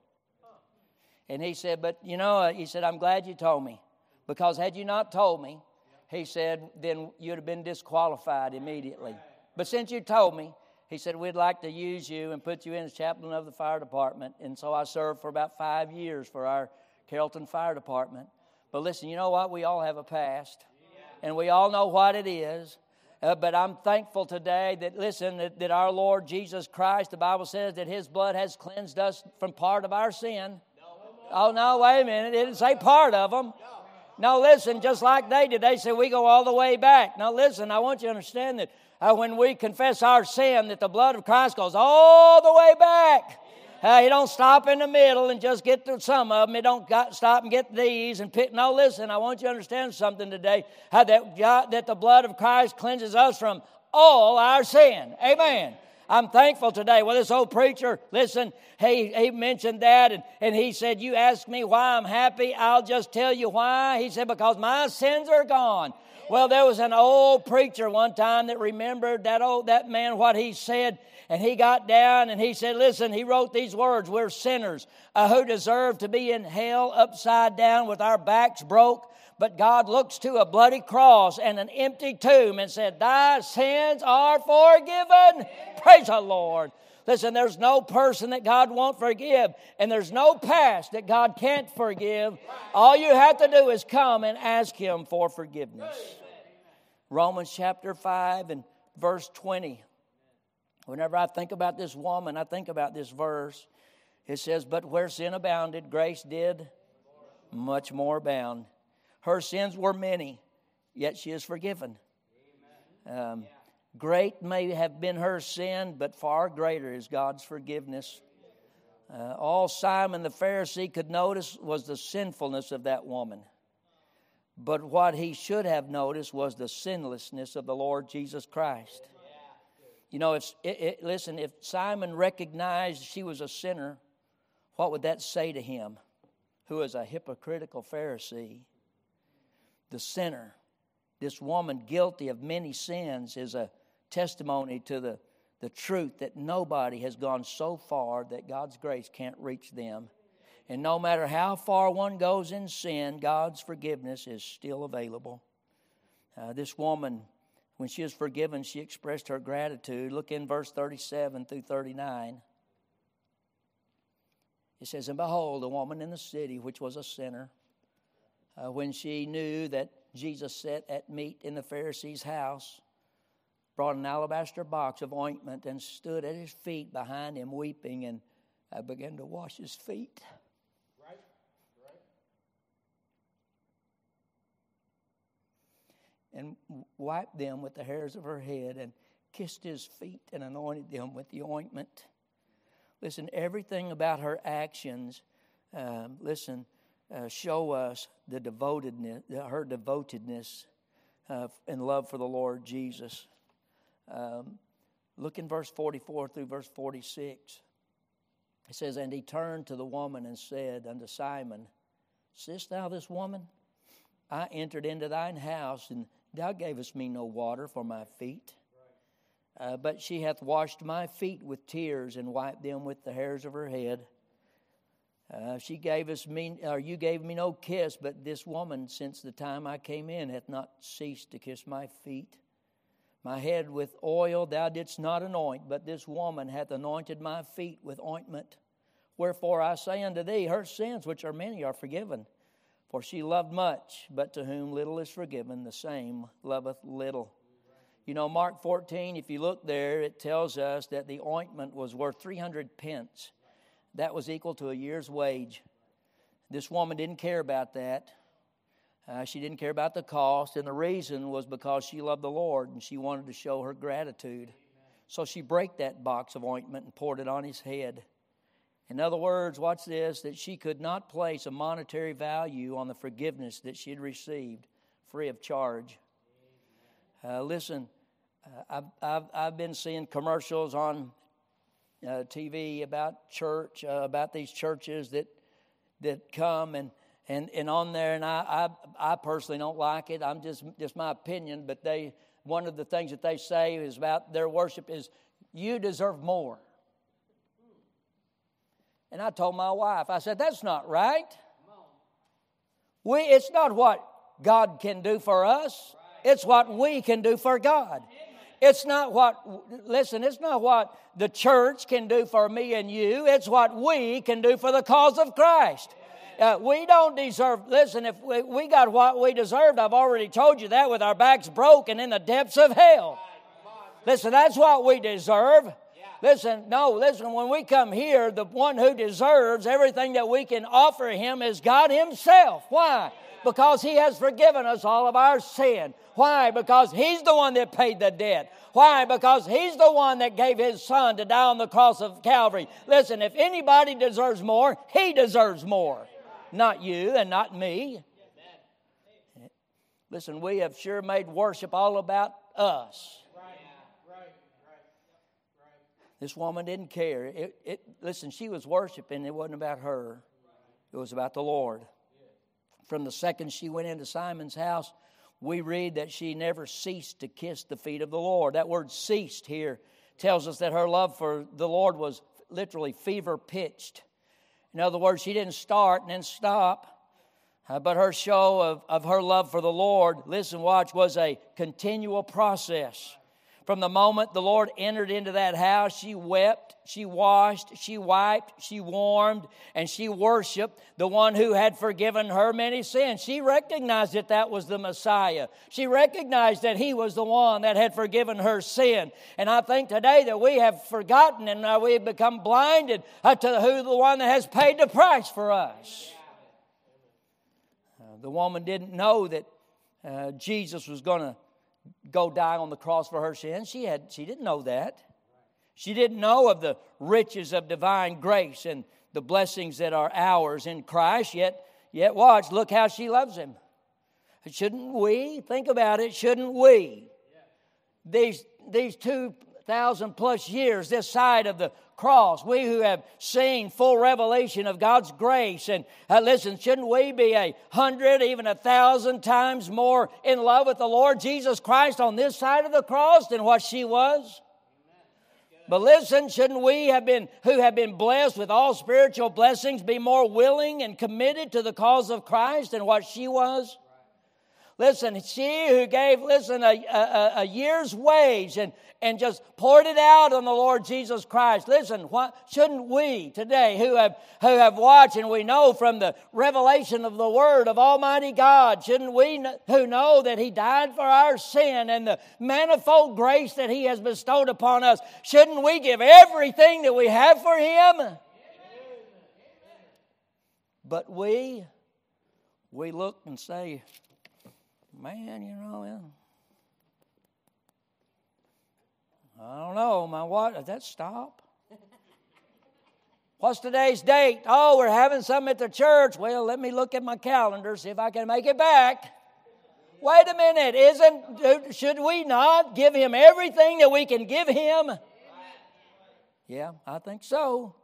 And he said, "But you know," uh, he said, "I'm glad you told me, because had you not told me, he said, then you'd have been disqualified immediately. But since you told me, he said, we'd like to use you and put you in as chaplain of the fire department. And so I served for about five years for our Carrollton Fire Department. But listen, you know what? We all have a past, and we all know what it is. Uh, but I'm thankful today that, listen, that, that, our Lord Jesus Christ, the Bible says that His blood has cleansed us from part of our sin. Oh, no, wait a minute. It didn't say part of them. No, listen, just like they did, they said we go all the way back. Now, listen, I want you to understand that uh, when we confess our sin, that the blood of Christ goes all the way back. Uh, you don't stop in the middle and just get through some of them. You don't got, stop and get these and pick. No, listen, I want you to understand something today. How that, God, that the blood of Christ cleanses us from all our sin. Amen. I'm thankful today. Well, this old preacher, listen, he, he mentioned that and, and he said, You ask me why I'm happy, I'll just tell you why. He said, Because my sins are gone. Well, there was an old preacher one time that remembered that old that man what he said and he got down and he said, Listen, he wrote these words We're sinners uh, who deserve to be in hell upside down with our backs broke. But God looks to a bloody cross and an empty tomb and said, Thy sins are forgiven. Praise the Lord. Listen, there's no person that God won't forgive, and there's no past that God can't forgive. All you have to do is come and ask Him for forgiveness. Romans chapter 5 and verse 20. Whenever I think about this woman, I think about this verse. It says, But where sin abounded, grace did much more abound. Her sins were many, yet she is forgiven. Um, great may have been her sin, but far greater is God's forgiveness. Uh, all Simon the Pharisee could notice was the sinfulness of that woman. But what he should have noticed was the sinlessness of the Lord Jesus Christ. You know, if it, it, listen, if Simon recognized she was a sinner, what would that say to him, who is a hypocritical Pharisee? The sinner, this woman guilty of many sins, is a testimony to the, the truth that nobody has gone so far that God's grace can't reach them. And no matter how far one goes in sin, God's forgiveness is still available. Uh, this woman when she was forgiven, she expressed her gratitude. Look in verse 37 through 39. It says, And behold, a woman in the city which was a sinner, uh, when she knew that Jesus sat at meat in the Pharisee's house, brought an alabaster box of ointment and stood at his feet behind him, weeping, and uh, began to wash his feet. And wiped them with the hairs of her head and kissed his feet and anointed them with the ointment. Listen, everything about her actions, um, listen, uh, show us the devotedness, her devotedness uh, and love for the Lord Jesus. Um, look in verse 44 through verse 46. It says, And he turned to the woman and said unto Simon, Seest thou this woman? I entered into thine house, and thou gavest me no water for my feet. Uh, but she hath washed my feet with tears and wiped them with the hairs of her head. Uh, she gave us me, or you gave me no kiss, but this woman, since the time I came in, hath not ceased to kiss my feet. My head with oil thou didst not anoint, but this woman hath anointed my feet with ointment. Wherefore I say unto thee, her sins, which are many, are forgiven. For she loved much, but to whom little is forgiven, the same loveth little. You know, Mark 14, if you look there, it tells us that the ointment was worth 300 pence. That was equal to a year's wage. This woman didn't care about that. Uh, she didn't care about the cost, and the reason was because she loved the Lord and she wanted to show her gratitude. So she broke that box of ointment and poured it on his head. In other words, watch this that she could not place a monetary value on the forgiveness that she had received free of charge. Uh, listen, uh, I've, I've, I've been seeing commercials on uh, TV about church, uh, about these churches that that come and and and on there, and I, I I personally don't like it. I'm just just my opinion, but they one of the things that they say is about their worship is you deserve more. And I told my wife, I said that's not right. We it's not what God can do for us. It's what we can do for God. It's not what, listen, it's not what the church can do for me and you. It's what we can do for the cause of Christ. Uh, we don't deserve, listen, if we, we got what we deserved, I've already told you that with our backs broken in the depths of hell. Listen, that's what we deserve. Listen, no, listen, when we come here, the one who deserves everything that we can offer him is God Himself. Why? Because He has forgiven us all of our sin. Why? Because He's the one that paid the debt. Why? Because He's the one that gave His Son to die on the cross of Calvary. Listen, if anybody deserves more, He deserves more. Not you and not me. Listen, we have sure made worship all about us. This woman didn't care. It, it, listen, she was worshiping. It wasn't about her, it was about the Lord. From the second she went into Simon's house, we read that she never ceased to kiss the feet of the Lord. That word ceased here tells us that her love for the Lord was literally fever pitched. In other words, she didn't start and then stop, uh, but her show of, of her love for the Lord, listen, watch, was a continual process. From the moment the Lord entered into that house, she wept, she washed, she wiped, she warmed, and she worshiped the one who had forgiven her many sins. She recognized that that was the Messiah. She recognized that he was the one that had forgiven her sin. And I think today that we have forgotten and we have become blinded uh, to who the one that has paid the price for us. Uh, the woman didn't know that uh, Jesus was going to go die on the cross for her sins. She, had, she didn't know that. She didn't know of the riches of divine grace and the blessings that are ours in Christ, yet, yet watch, look how she loves him. Shouldn't we? Think about it, shouldn't we? These, these 2,000 plus years this side of the cross. We who have seen full revelation of God's grace. And uh, listen, shouldn't we be a hundred, even a thousand times more in love with the Lord Jesus Christ on this side of the cross than what she was? But listen, shouldn't we have been, who have been blessed with all spiritual blessings, be more willing and committed to the cause of Christ than what she was? Listen, she who gave, listen, a, a, a, year's wage and, and just poured it out on the Lord Jesus Christ. Listen, shouldn't we today who have, who have watched and we know from the revelation of the Word of Almighty God, shouldn't we who know that He died for our sin and the manifold grace that He has bestowed upon us, shouldn't we give everything that we have for Him? But we, we look and say, man, you know, I don't know, my what? Does that stop? What's today's date? Oh, we're having something at the church. Well, let me look at my calendar, see if I can make it back. Wait a minute, isn't should we not give him everything that we can give him? Yeah, I think so.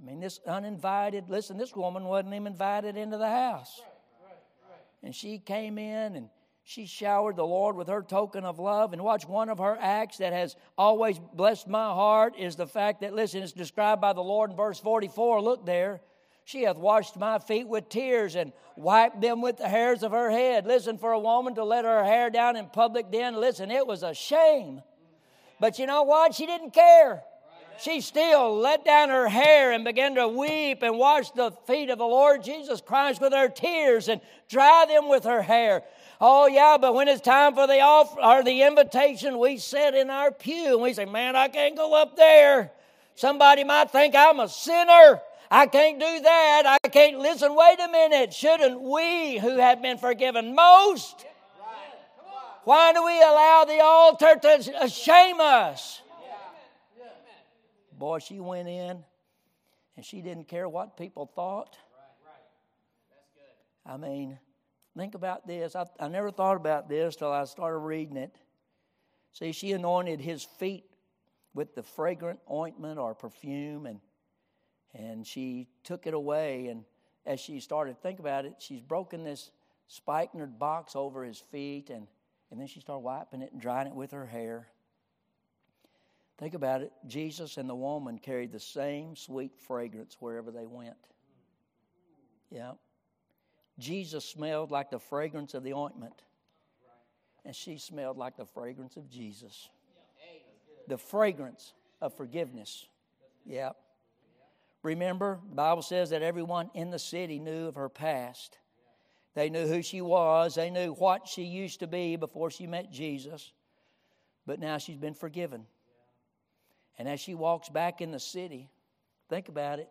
I mean, this uninvited, listen, this woman wasn't even invited into the house. And she came in and she showered the Lord with her token of love. And watch, one of her acts that has always blessed my heart is the fact that, listen, it's described by the Lord in verse 44. Look there. She hath washed my feet with tears and wiped them with the hairs of her head. Listen, for a woman to let her hair down in public then, listen, it was a shame. But you know what? She didn't care. She still let down her hair and began to weep and wash the feet of the Lord Jesus Christ with her tears and dry them with her hair. Oh yeah, but when it's time for the offer or the invitation, we sit in our pew and we say, "Man, I can't go up there. Somebody might think I'm a sinner. I can't do that. I can't listen. Wait a minute. Shouldn't we who have been forgiven most? Why do we allow the altar to shame us? Boy, she went in and she didn't care what people thought. Right, right. I mean, think about this. I, I never thought about this till I started reading it. See, she anointed his feet with the fragrant ointment or perfume and and she took it away. And as she started to think about it, she's broken this spikenard box over his feet, and, and then she started wiping it and drying it with her hair. Think about it. Jesus and the woman carried the same sweet fragrance wherever they went. Yeah. Jesus smelled like the fragrance of the ointment, and she smelled like the fragrance of Jesus. The fragrance of forgiveness. Yeah. Remember, the Bible says that everyone in the city knew of her past. They knew who she was, they knew what she used to be before she met Jesus. But now she's been forgiven. And as she walks back in the city, think about it.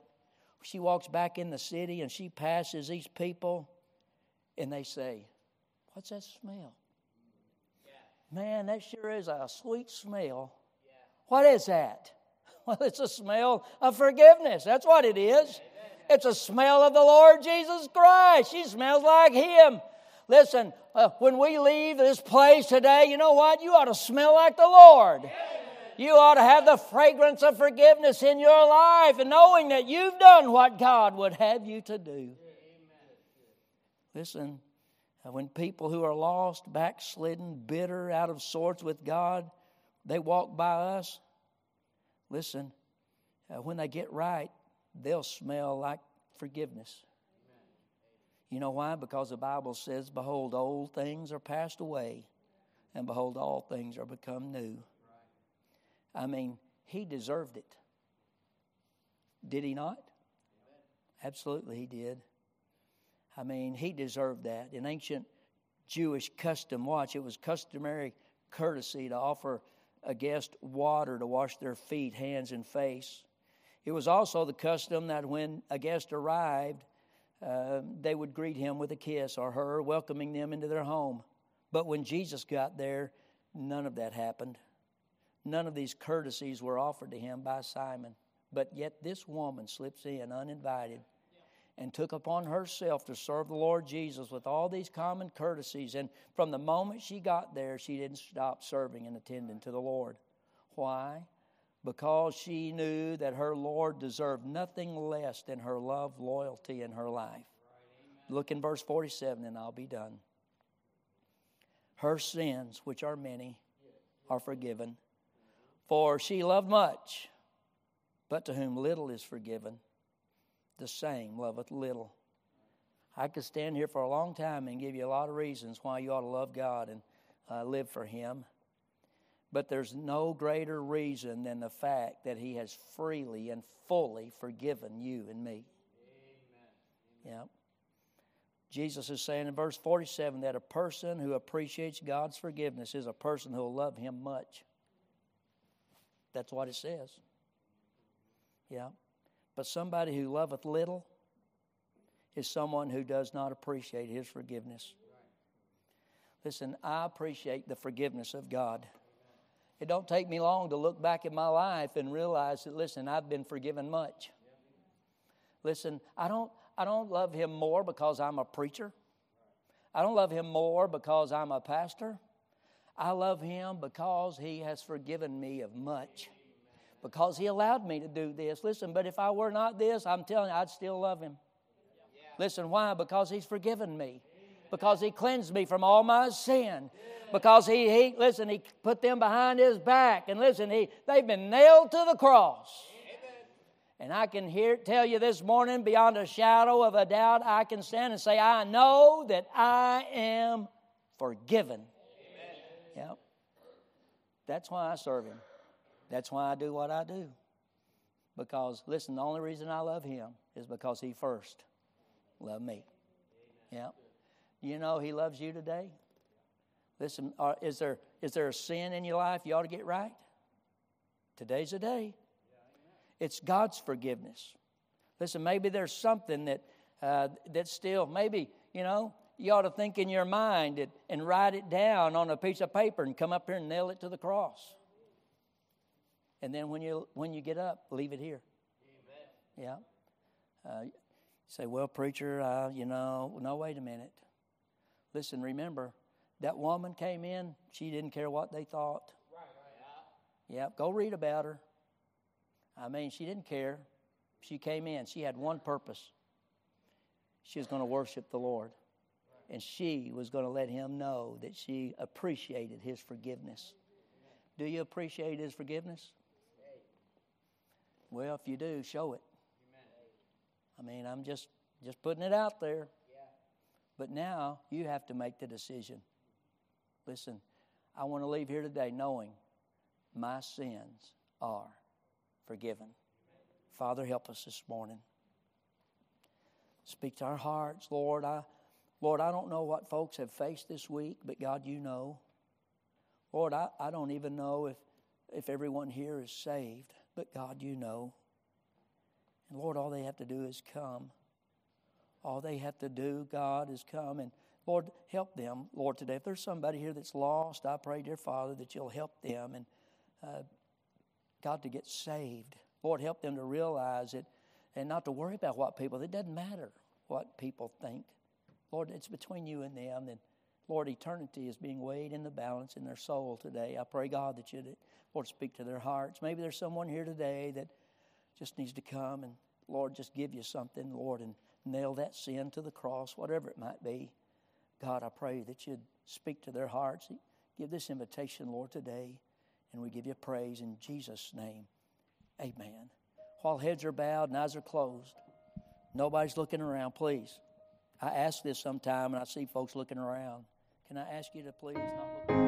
She walks back in the city and she passes these people, and they say, What's that smell? Man, that sure is a sweet smell. What is that? Well, it's a smell of forgiveness. That's what it is. It's a smell of the Lord Jesus Christ. She smells like Him. Listen, uh, when we leave this place today, you know what? You ought to smell like the Lord. You ought to have the fragrance of forgiveness in your life and knowing that you've done what God would have you to do. Listen, uh, when people who are lost, backslidden, bitter, out of sorts with God, they walk by us, Listen, uh, when they get right, they'll smell like forgiveness. You know why? Because the Bible says, Behold, old things are passed away, and behold, all things are become new. I mean, he deserved it. Did he not? Absolutely, he did. I mean, he deserved that. In ancient Jewish custom, watch, it was customary courtesy to offer a guest water to wash their feet, hands, and face. It was also the custom that when a guest arrived, uh, they would greet him with a kiss or her, welcoming them into their home. But when Jesus got there, none of that happened. None of these courtesies were offered to him by Simon. But yet this woman slips in uninvited and took upon herself to serve the Lord Jesus with all these common courtesies. And from the moment she got there, she didn't stop serving and attending to the Lord. Why? Because she knew that her Lord deserved nothing less than her love, loyalty, and her life. Look in verse 47, and I'll be done. Her sins, which are many, are forgiven. For she loved much, but to whom little is forgiven the same loveth little. I could stand here for a long time and give you a lot of reasons why you ought to love God and uh, live for Him. But there's no greater reason than the fact that He has freely and fully forgiven you and me. Amen. Yeah. Jesus is saying in verse 47 that a person who appreciates God's forgiveness is a person who will love Him much. That's what it says. Yeah. But somebody who loveth little is someone who does not appreciate his forgiveness. Listen, I appreciate the forgiveness of God. It don't take me long to look back at my life and realize that, listen, I've been forgiven much. Listen, I don't, I don't love him more because I'm a preacher. I don't love him more because I'm a pastor. I love him because he has forgiven me of much. Because he allowed me to do this. Listen, but if I were not this, I'm telling you, I'd still love him. Listen, why? Because he's forgiven me. Because he cleansed me from all my sin. Because he, he listen, he put them behind his back. And listen, he, they've been nailed to the cross. And I can hear, tell you this morning, beyond a shadow of a doubt, I can stand and say, I know that I am forgiven. Yep. That's why I serve Him. That's why I do what I do. Because, listen, the only reason I love Him is because He first loved me. Yep. You know He loves you today? Listen, is, there, is there a sin in your life you ought to get right? Today's the day. It's God's forgiveness. Listen, maybe there's something that uh, that's still maybe you know you ought to think in your mind it, and write it down on a piece of paper and come up here and nail it to the cross. And then when you when you get up, leave it here. Amen. Yeah. Uh, say, well, preacher, uh, you know, no, wait a minute. Listen, remember, that woman came in. She didn't care what they thought. Right, right. Yeah. Go read about her. I mean, she didn't care. She came in. She had one purpose. She was going to worship the Lord and she was going to let him know that she appreciated his forgiveness. Do you appreciate his forgiveness? Well, if you do, show it. I mean, I'm just just putting it out there. But now you have to make the decision. Listen, I want to leave here today knowing my sins are forgiven. Father, help us this morning. Speak to our hearts, Lord. I Lord, I don't know what folks have faced this week, but God, you know. Lord, I, I don't even know if, if everyone here is saved, but God, you know. And Lord, all they have to do is come. All they have to do, God, is come. And Lord, help them, Lord, today. If there's somebody here that's lost, I pray, dear Father, that you'll help them and, uh, God, to get saved. Lord, help them to realize it and not to worry about what people, it doesn't matter what people think. Lord, it's between you and them. And Lord, eternity is being weighed in the balance in their soul today. I pray, God, that you'd, Lord, speak to their hearts. Maybe there's someone here today that just needs to come and, Lord, just give you something, Lord, and nail that sin to the cross, whatever it might be. God, I pray that you'd speak to their hearts. Give this invitation, Lord, today, and we give you praise in Jesus' name. Amen. While heads are bowed and eyes are closed, nobody's looking around, please. I ask this sometime and I see folks looking around. Can I ask you to please not look?